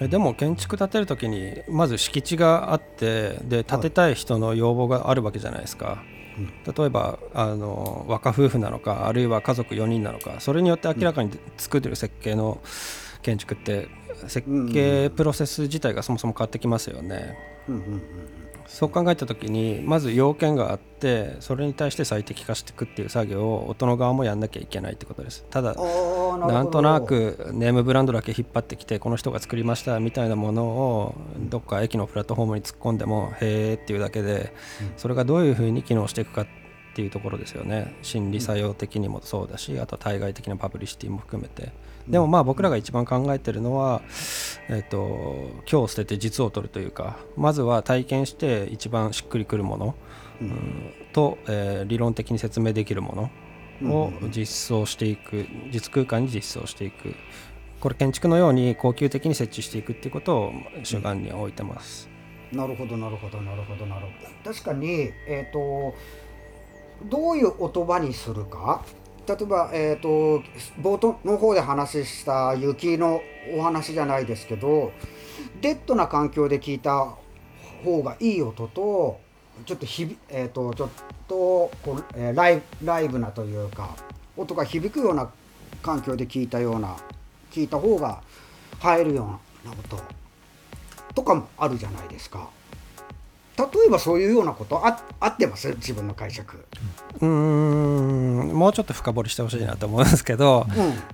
えでも建築建てる時にまず敷地があってで建てたい人の要望があるわけじゃないですか、例えばあの若夫婦なのかあるいは家族4人なのかそれによって明らかに作ってる設計の建築って設計プロセス自体がそもそも変わってきますよね。うんうんうんそう考えた時にまず要件があってそれに対して最適化していくっていう作業を音の側もやんなきゃいけないってことです。ただなんとなくネームブランドだけ引っ張ってきてこの人が作りましたみたいなものをどっか駅のプラットフォームに突っ込んでもへーっていうだけでそれがどういうふうに機能していくかっていうところですよね。心理作用的にもそうだしあとは対外的なパブリシティも含めてでもまあ僕らが一番考えてるのは、えっと今日捨てて実を取るというかまずは体験して一番しっくりくるもの、うん。と、えー理論的に説明できるものを実装していく実空間に実装していく。これ建築のように恒久的に設置していくっていうことを主眼に置いてます。なるほどなるほどなるほどなるほど。確かにえっ、とどういう音場にするか例えばえっ、と冒頭の方で話した雪のお話じゃないですけどデッドな環境で聞いた方がいい音とちょっとひびえっ、とちょっとこう、えーライブライブなというか音が響くような環境で聞いたような聞いた方が入るような音とかもあるじゃないですか。例えばそういうようなことあ合ってます？自分の解釈。うーん。もうちょっと深掘りしてほしいなと思うんですけど、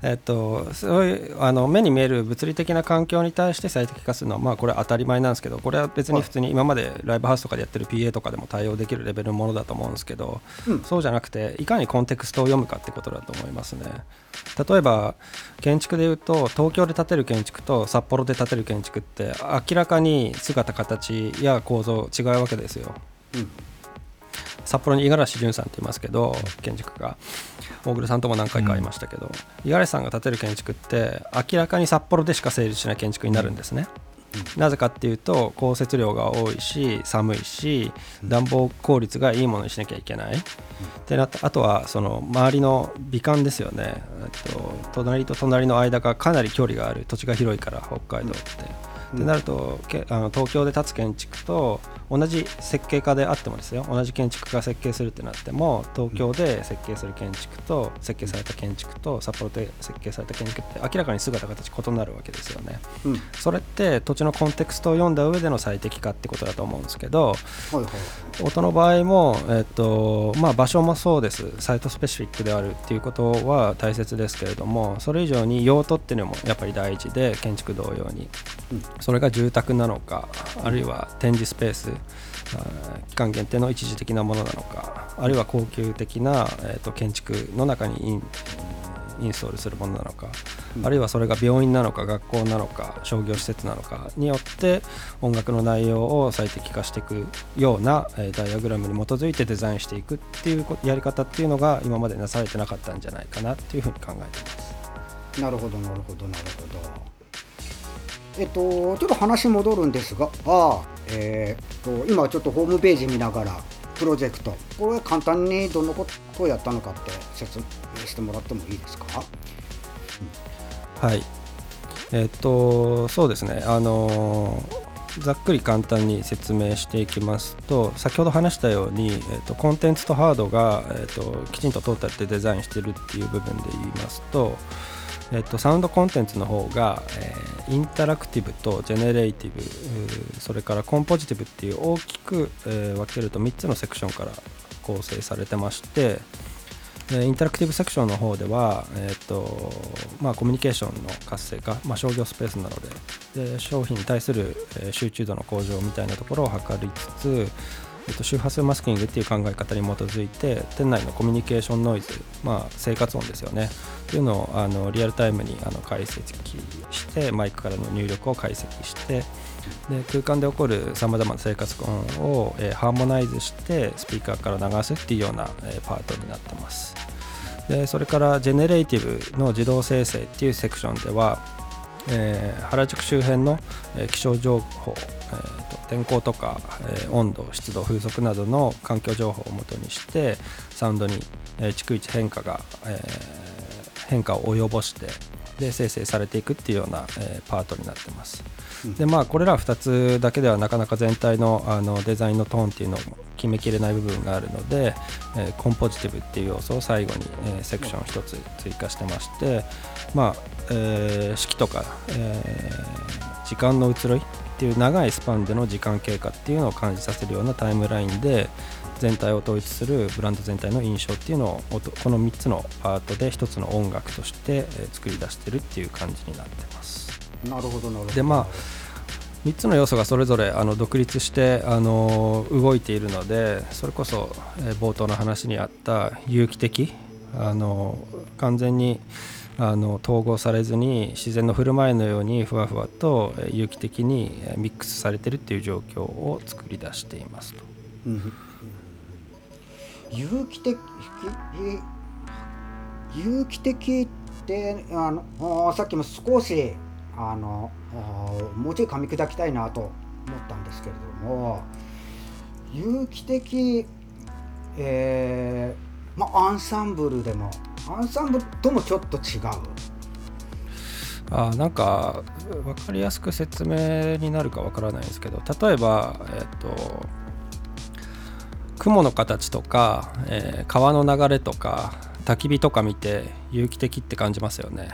えっと、そういうあの目に見える物理的な環境に対して最適化するのは、まあ、これは当たり前なんですけどこれは別に普通に今までライブハウスとかでやってる PA とかでも対応できるレベルのものだと思うんですけど、うん。そうじゃなくていかにコンテクストを読むかってことだと思いますね。例えば建築でいうと東京で建てる建築と札幌で建てる建築って明らかに姿形や構造違うわけですよ。うん札幌に五十嵐潤さんって言いますけど建築家大黒さんとも何回か会いましたけど五十嵐さんが建てる建築って明らかに札幌でしか成立しない建築になるんですね。なぜかっていうと降雪量が多いし寒いし暖房効率がいいものにしなきゃいけない。でなあとはその周りの美観ですよね、と、隣と隣の間がかなり距離がある。土地が広いから北海道って。ってなるとけあの東京で建つ建築と同じ設計家であってもですよ。同じ建築家が設計するってなっても東京で設計する建築と設計された建築と札幌で設計された建築って明らかに姿形異なるわけですよね。うん。それって土地のコンテクストを読んだ上での最適化ってことだと思うんですけどはいはい。音の場合も、えっとまあ、場所もそうです。サイトスペシフィックであるっていうことは大切ですけれどもそれ以上に用途っていうのもやっぱり大事で建築同様に、それが住宅なのかあるいは展示スペース期間限定の一時的なものなのかあるいは高級的な、えっと建築の中にインストールするものなのか、あるいはそれが病院なのか学校なのか商業施設なのかによって音楽の内容を最適化していくような、えーダイアグラムに基づいてデザインしていくっていうこやり方っていうのが今までなされてなかったんじゃないかなっていうふうに考えてます。なるほどなるほどなるほどえっとちょっと話戻るんですがあえーっと今ちょっとホームページ見ながらプロジェクトこれ簡単にどんなことをやったのかって説明してもらってもいいですか？はい。えっと、そうですね。あのざっくり簡単に説明していきますと先ほど話したように、えっとコンテンツとハードが、えっときちんとトータルでデザインしてるっていう部分で言いますと、えっとサウンドコンテンツの方が、えーインタラクティブとジェネレイティブそれからコンポジティブっていう大きく、えー分けると3つのセクションから構成されてまして、インタラクティブセクションの方では、えーとまあ、コミュニケーションの活性化、まあ、商業スペースなのでで商品に対する、集中度の向上みたいなところを図りつつ、えっと周波数マスキングっていう考え方に基づいて店内のコミュニケーションノイズ、まあ、生活音ですよね。っていうのをあのリアルタイムにあの解析してマイクからの入力を解析してで空間で起こるさまざまな生活音を、えーハーモナイズしてスピーカーから流すっていうような、えーパートになってます。でそれからジェネレイティブの自動生成っていうセクションでは、えー原宿周辺の、え気象情報、えー天候とか、えー温度湿度風速などの環境情報をもとにしてサウンドに、えー逐一変化が、えー変化を及ぼしてで生成されていくっていうような、えーパートになってます。でまあこれら2つだけではなかなか全体のあのデザインのトーンっていうのを決めきれない部分があるので、えーコンポジティブっていう要素を最後に、えーセクション1つ追加してましてまあ、えー式とか、えー時間の移ろいっていう長いスパンでの時間経過っていうのを感じさせるようなタイムラインで全体を統一するブランド全体の印象っていうのを音この3つのパートで1つの音楽として、えー作り出してるっていう感じになってます。なるほどなるほどでまあ3つの要素がそれぞれあの独立してあの動いているのでそれこそ、えー冒頭の話にあった有機的あの完全にあの統合されずに自然の振る舞いのようにふわふわと有機的にミックスされてるっていう状況を作り出していますと。有機的有機的ってあのさっきも少しあのもうちょい噛み砕きたいなと思ったんですけれども有機的えーまあアンサンブルでもアンサンブルともちょっと違う？あーなんか分かりやすく説明になるか分からないんですけど例えば、えっと雲の形とか、えー川の流れとか焚き火とか見て有機的って感じますよね。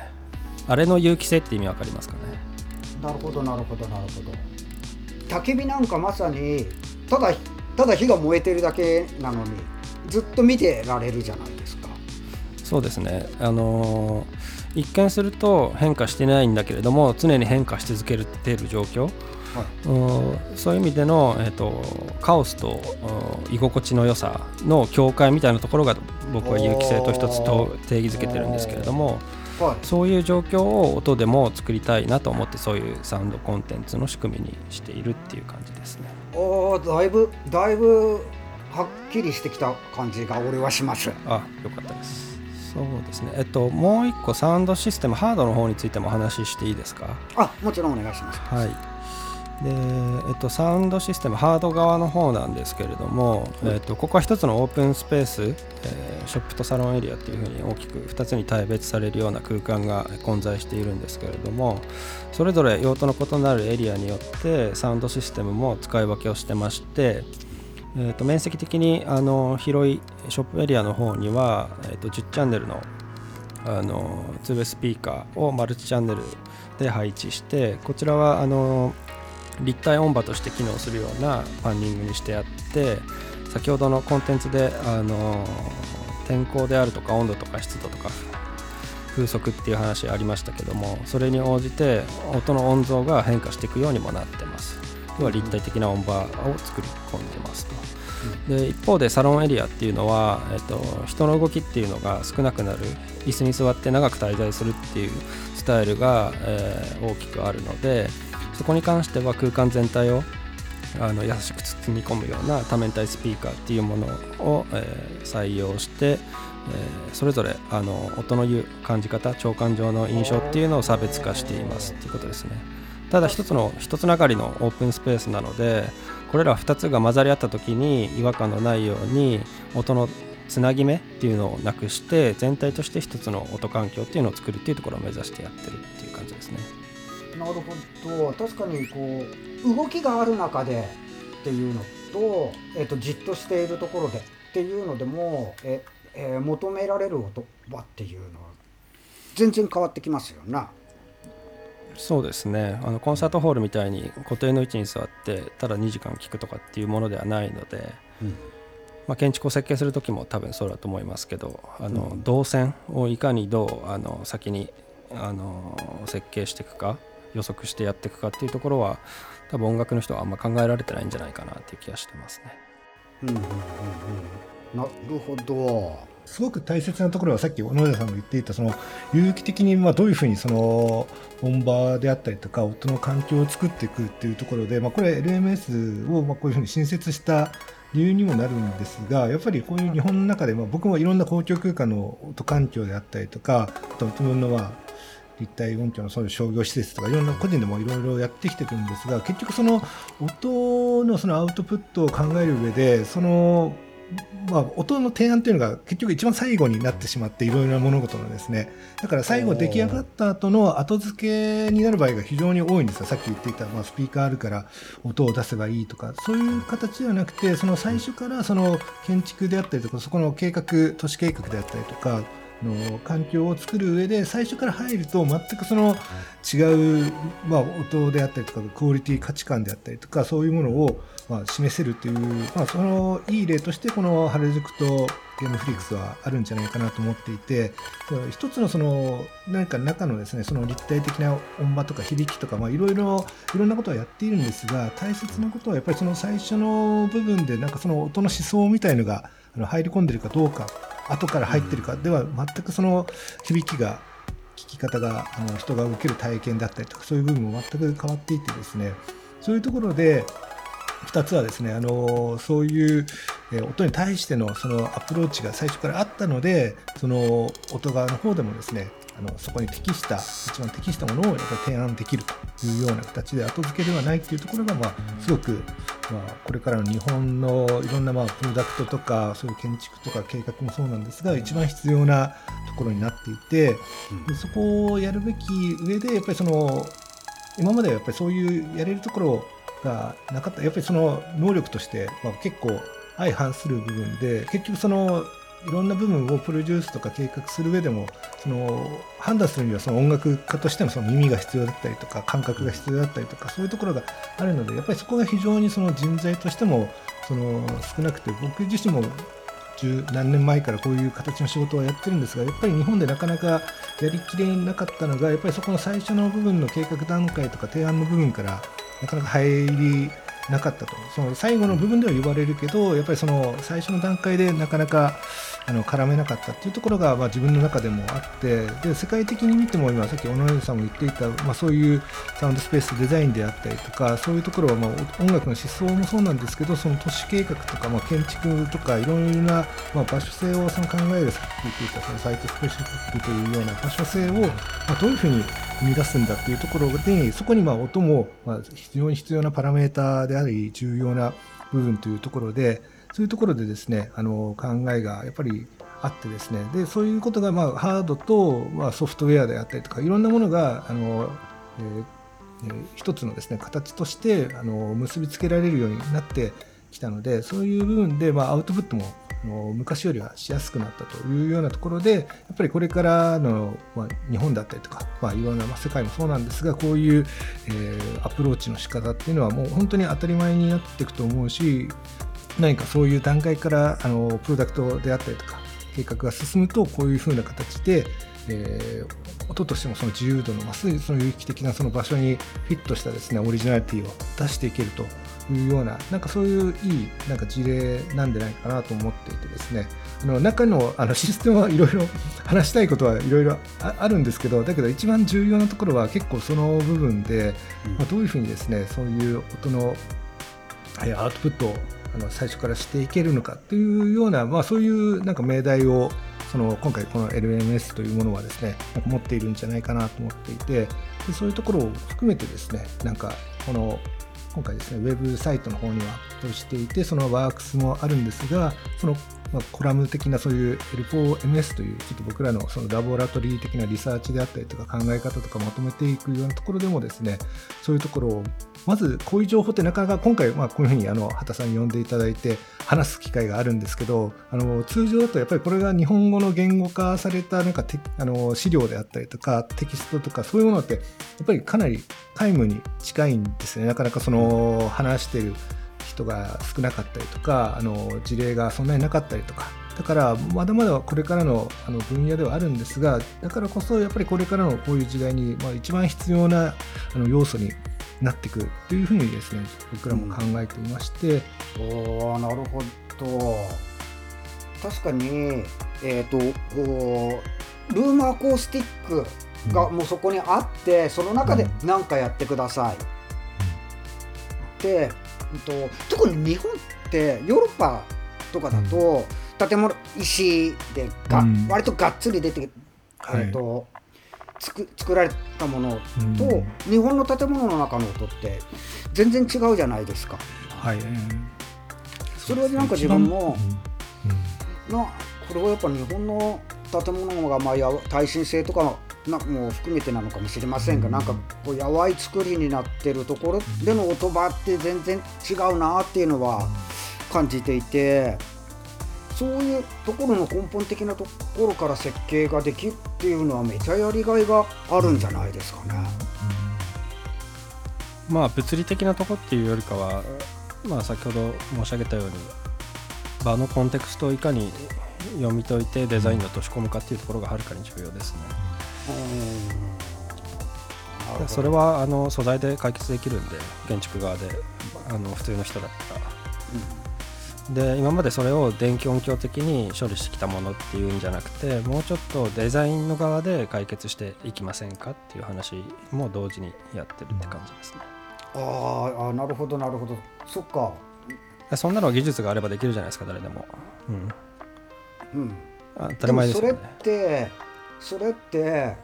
あれの有機性って意味分かりますかね？なるほどなるほどなるほど。焚き火なんかまさにただただ火が燃えてるだけなのにずっと見てられるじゃないですかそうですね。あのー一見すると変化してないんだけれども常に変化し続けている状況、うんそういう意味での、えー、とカオスとうん居心地の良さの境界みたいなところが僕は有機性と一つと定義づけてるんですけれどもはい。そういう状況を音でも作りたいなと思ってそういうサウンドコンテンツの仕組みにしているっていう感じですね。おーだいぶだいぶはっきりしてきた感じが俺はします。あよかったです。そうですね。えっともう一個サウンドシステムハードの方についてもお話ししていいですか？あもちろんお願いしますはい。で、えっと、サウンドシステムハード側の方なんですけれども、えっと、ここは一つのオープンスペース、えーショップとサロンエリアっていうふうに大きく2つに大別されるような空間が混在しているんですけれどもそれぞれ用途の異なるエリアによってサウンドシステムも使い分けをしてまして、えー、と面積的にあの広いショップエリアの方には、えー、と10チャンネルのあの 2way スピーカーをマルチチャンネルで配置してこちらはあの立体音場として機能するようなパンニングにしてあって先ほどのコンテンツであの天候であるとか温度とか湿度とか風速っていう話ありましたけどもそれに応じて音の音像が変化していくようにもなってます。要は立体的な音場を作り込んでますと。で一方でサロンエリアっていうのは、えっと、人の動きっていうのが少なくなる。椅子に座って長く滞在するっていうスタイルが、えー大きくあるのでそこに関しては空間全体をあの優しく包み込むような多面体スピーカーっていうものを、えー採用して、えーそれぞれあの音の言う感じ方聴感上の印象っていうのを差別化していますっていうことですね。ただ一つの一つながりのオープンスペースなのでこれら2つが混ざり合った時に違和感のないように音のつなぎ目っていうのをなくして全体として一つの音環境っていうのを作るっていうところを目指してやってるっていう感じですねなるほど確かにこう動きがある中でっていうのと,、えっとじっとしているところでっていうのでもえ、えー求められる音はっていうのは全然変わってきますよな。そうですねあのコンサートホールみたいに固定の位置に座ってただ2時間聴くとかっていうものではないので、うんまあ、建築を設計する時も多分そうだと思いますけどあの、動線をいかにどうあの先にあの設計していくか予測してやっていくかっていうところは多分音楽の人はあんま考えられてないんじゃないかなっていう気がしてますね。うんうんうんうんなるほど。すごく大切なところはさっき小野寺さんが言っていたその有機的にまあどういうふうにその本場であったりとか音の環境を作っていくっていうところで、まあ、これ LMS をまあこういうふうに新設した理由にもなるんですがやっぱりこういう日本の中でまあ僕もいろんな公共空間の音環境であったりとかあと自分のまあ立体音響のそういう商業施設とかいろんな個人でもいろいろやってきてるんですが結局その音のそのアウトプットを考える上でそのまあ、音の提案というのが結局一番最後になってしまっていろいろな物事のですね。だから最後出来上がった後の後付けになる場合が非常に多いんですよ。さっき言っていた、まあ、スピーカーあるから音を出せばいいとか。そういう形ではなくてその最初からその建築であったりとかそこの計画都市計画であったりとかの環境を作る上で最初から入ると全くその違う、まあ、音であったりとかクオリティ価値観であったりとかそういうものを、まあ、示せるという、まあ、そのいい例としてこの原宿とゲームフリックスはあるんじゃないかなと思っていて一つのその何か中のですねその立体的な音場とか響きとか、まあ、いろいろいろんなことはやっているんですが大切なことはやっぱりその最初の部分でなんかその音の思想みたいのが入り込んでるかどうか後から入ってるか。では全くその響きが聞き方があの人が受ける体験だったりとかそういう部分も全く変わっていてですね。そういうところで2つはですねあのそういう音に対してのそのアプローチが最初からあったのでその音側の方でもですねあのそこに適した一番適したものをやっぱり提案できるというような形で後付けではないっていうところが、まあ、すごく、まあ、これからの日本のいろんな、まあ、プロダクトとかそういう建築とか計画もそうなんですが一番必要なところになっていて、でそこをやるべき上でやっぱりその今まではやっぱりそういうやれるところがなかった。やっぱりその能力として、まあ、結構相反する部分で結局そのいろんな部分をプロデュースとか計画する上でもその判断するにはその音楽家としてのその耳が必要だったりとか感覚が必要だったりとかそういうところがあるのでやっぱりそこが非常にその人材としてもその少なくて僕自身も十何年前からこういう形の仕事をやってるんですがやっぱり日本でなかなかやりきれなかったのがやっぱりそこの最初の部分の計画段階とか提案の部分からなかなか入りなかったと。その最後の部分では言われるけどやっぱりその最初の段階でなかなかあの絡めなかったっていうところが、まあ、自分の中でもあってで世界的に見ても今さっき小野さんも言っていた、まあ、そういうサウンドスペースデザインであったりとかそういうところは、まあ、音楽の思想もそうなんですけどその都市計画とか、まあ、建築とかいろいろな、まあ、場所性をその考えるさっき言っていたそのサイトスペシフィックというような場所性を、まあ、どういうふうに生み出すんだっていうところでそこにまあ音もまあ非常に必要なパラメーターであり重要な部分というところでそういうところでですねあの考えがやっぱりあってですね。でそういうことがまあハードとまあソフトウェアであったりとかいろんなものがあの、えーえー、一つのですね形としてあの結びつけられるようになってきたのでそういう部分でまあアウトプットも昔よりはしやすくなったというようなところでやっぱりこれからの、まあ、日本だったりとか、まあ、いろんな、まあ、世界もそうなんですがこういう、えー、アプローチの仕方っていうのはもう本当に当たり前になっていくと思うし何かそういう段階からあのプロダクトであったりとか計画が進むとこういうふうな形で、えー、音としてもその自由度の増すその有機的なその場所にフィットしたですねオリジナリティを出していけるというようななんかそういういいなんか事例なんじゃないかなと思っていてですね。あの中のあのシステムはいろいろ話したいことはいろいろあるんですけどだけど一番重要なところは結構その部分で、まあ、どういうふうにですねそういう音のアウトプットをあの最初からしていけるのかっていうような、まあ、そういうなんか命題をその今回この LMS というものはですね持っているんじゃないかなと思っていてでそういうところを含めてですねなんかこの今回ですねウェブサイトの方にはとしていてそのワークスもあるんですがそのまあ、コラム的なそういう L4MS というちょっと僕らのそのラボラトリー的なリサーチであったりとか考え方とかまとめていくようなところでもですねそういうところをまずこういう情報ってなかなか今回まあこういうふうにあの畑さんに呼んでいただいて話す機会があるんですけどあの通常だとやっぱりこれが日本語の言語化されたなんかあの資料であったりとかテキストとかそういうものってやっぱりかなり皆無に近いんですね。なかなかその話している人が少なかったりとかあの事例がそんなになかったりとか。だからまだまだこれからのあの分野ではあるんですがだからこそやっぱりこれからのこういう時代に、まあ、一番必要なあの要素になっていくというふうにですね僕らも考えていまして、うん、おなるほど。確かにえっ、ー、とルームアコースティックがもうそこにあって、うん、その中で何かやってください、うん、でと特に日本ってヨーロッパとかだと、建物石でが、うん、割とがっつり出て、はい、と作作られたものと、うん、日本の建物の中の音って全然違うじゃないですか。はい、それはなんか自分もなこれはやっぱ日本の建物がまあや耐震性とかなも含めてなのかもしれませんが、なんかこうやわい作りになってるところでの音場って全然違うなっていうのは感じていてそういうところの根本的なところから設計ができるっていうのはめちゃやりがいがあるんじゃないですかね。まあ物理的なとこっていうよりかは、まあ、先ほど申し上げたように場のコンテクストをいかに読み解いてデザインに落とし込むかっていうところがはるかに重要ですね。うんそれはあの素材で解決できるんで建築側であの普通の人だったら。で今までそれを電気音響的に処理してきたものっていうんじゃなくてもうちょっとデザインの側で解決していきませんかっていう話も同時にやってるって感じですね。あーあーなるほどなるほどそっかそんなの技術があればできるじゃないですか誰でも。うんうん当たり前ですよねも。それってそれって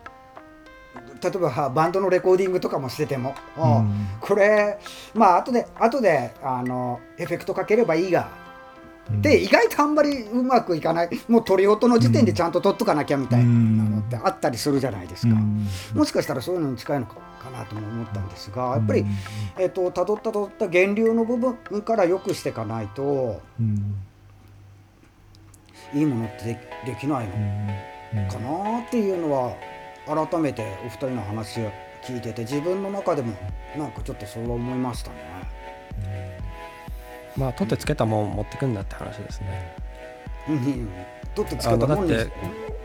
例えばはバンドのレコーディングとかもしてても、あうん。これまあ後で後であのエフェクトかければいいが、うん。で意外とあんまりうまくいかない。もう鳥音の時点でちゃんと取っとかなきゃみたいなのってあったりするじゃないですか、うん。もしかしたらそういうのに近いのかなとも思ったんですがやっぱり、えっと辿った辿った源流の部分から良くしていかないとうん。いいものってでできないの。うんかなっていうのは改めてお二人の話を聞いてて自分の中でもなんかちょっとそう思いましたね。まあ取ってつけたもん持ってくんだって話ですね。うん取ってつあけたもんにのだって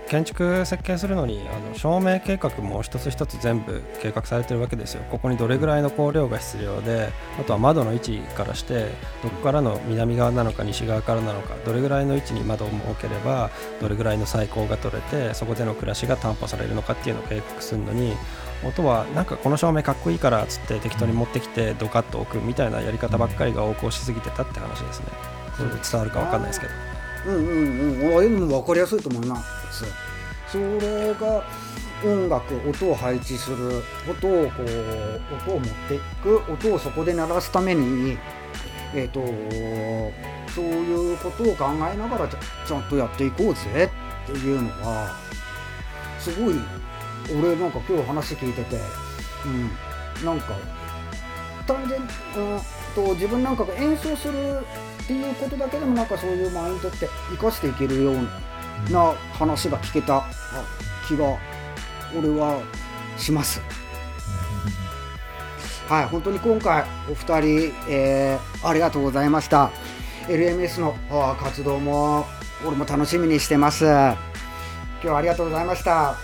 建築設計するのにあの照明計画も一つ一つ全部計画されてるわけですよ。ここにどれぐらいの光量が必要であとは窓の位置からしてどこからの南側なのか西側からなのかどれぐらいの位置に窓を設ければどれぐらいの採光が取れてそこでの暮らしが担保されるのかっていうのを計画するのに音はなんかこの照明かっこいいからっつって適当に持ってきてドカッと置くみたいなやり方ばっかりが横行しすぎてたって話ですね。それで伝わるかわかんないですけど。うんうんうん。ああいうのも分かりやすいと思います。それが音楽音を配置する音をこう音を持っていく。音をそこで鳴らすためにえっ、とそういうことを考えながらちゃちゃんとやっていこうぜっていうのはすごい俺なんか今日話聞いてて、うん、なんか単純、うん、と自分なんかが演奏するっていうことだけでもなんかそういうマインドって生かしていけるような話が聞けたあ気が俺はします。はい、本当に今回お二人、えーありがとうございました。LMS のあ活動も俺も楽しみにしてます。今日はありがとうございました。あ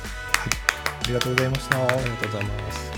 りがとうございました。ありがとうございます。